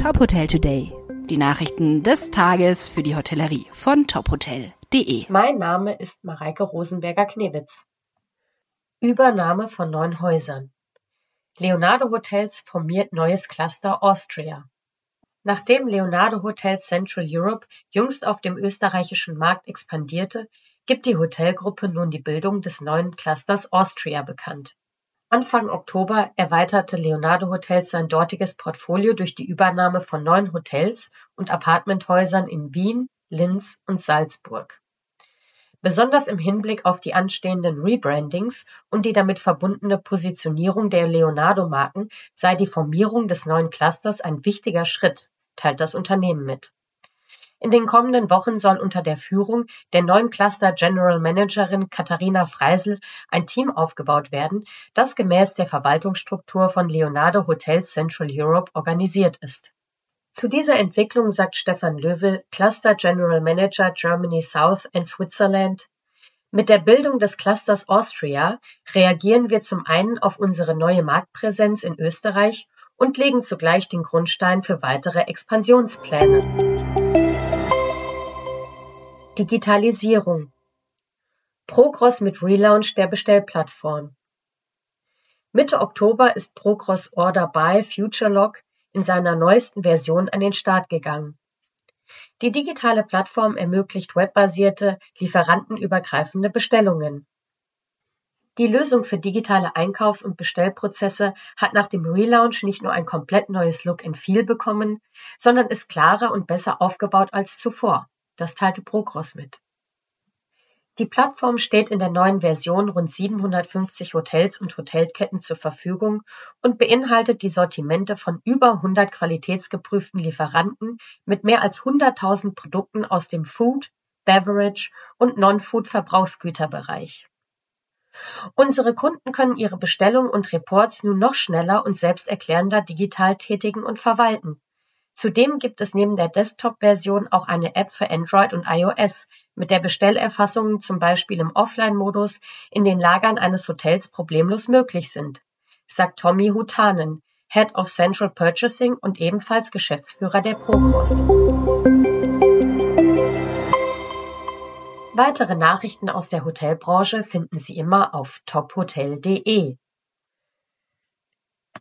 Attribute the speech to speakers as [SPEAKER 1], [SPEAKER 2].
[SPEAKER 1] Top Hotel Today. Die Nachrichten des Tages für die Hotellerie von tophotel.de.
[SPEAKER 2] Mein Name ist Mareike Rosenberger-Knewitz. Übernahme von neun Häusern. Leonardo Hotels formiert neues Cluster Austria. Nachdem Leonardo Hotels Central Europe jüngst auf dem österreichischen Markt expandierte, gibt die Hotelgruppe nun die Bildung des neuen Clusters Austria bekannt. Anfang Oktober erweiterte Leonardo Hotels sein dortiges Portfolio durch die Übernahme von neun Hotels und Appartementhäusern in Wien, Linz und Salzburg. Besonders im Hinblick auf die anstehenden Rebrandings und die damit verbundene Positionierung der Leonardo-Marken sei die Formierung des neuen Clusters ein wichtiger Schritt, teilt das Unternehmen mit. In den kommenden Wochen soll unter der Führung der neuen Cluster General Managerin Katharina Freisel ein Team aufgebaut werden, das gemäß der Verwaltungsstruktur von Leonardo Hotels Central Europe organisiert ist. Zu dieser Entwicklung sagt Stefan Löwel, Cluster General Manager Germany South and Switzerland, mit der Bildung des Clusters Austria reagieren wir zum einen auf unsere neue Marktpräsenz in Österreich und legen zugleich den Grundstein für weitere Expansionspläne. Digitalisierung Progros mit Relaunch der Bestellplattform Mitte Oktober ist Progros Order by FutureLog in seiner neuesten Version an den Start gegangen. Die digitale Plattform ermöglicht webbasierte, lieferantenübergreifende Bestellungen. Die Lösung für digitale Einkaufs- und Bestellprozesse hat nach dem Relaunch nicht nur ein komplett neues Look and Feel bekommen, sondern ist klarer und besser aufgebaut als zuvor. Das teilte Procross mit. Die Plattform steht in der neuen Version rund 750 Hotels und Hotelketten zur Verfügung und beinhaltet die Sortimente von über 100 qualitätsgeprüften Lieferanten mit mehr als 100.000 Produkten aus dem Food, Beverage und Non-Food-Verbrauchsgüterbereich. Unsere Kunden können ihre Bestellungen und Reports nun noch schneller und selbsterklärender digital tätigen und verwalten. Zudem gibt es neben der Desktop-Version auch eine App für Android und iOS, mit der Bestellerfassungen zum Beispiel im Offline-Modus in den Lagern eines Hotels problemlos möglich sind, sagt Tommy Hutanen, Head of Central Purchasing und ebenfalls Geschäftsführer der Procross. Weitere Nachrichten aus der Hotelbranche finden Sie immer auf tophotel.de.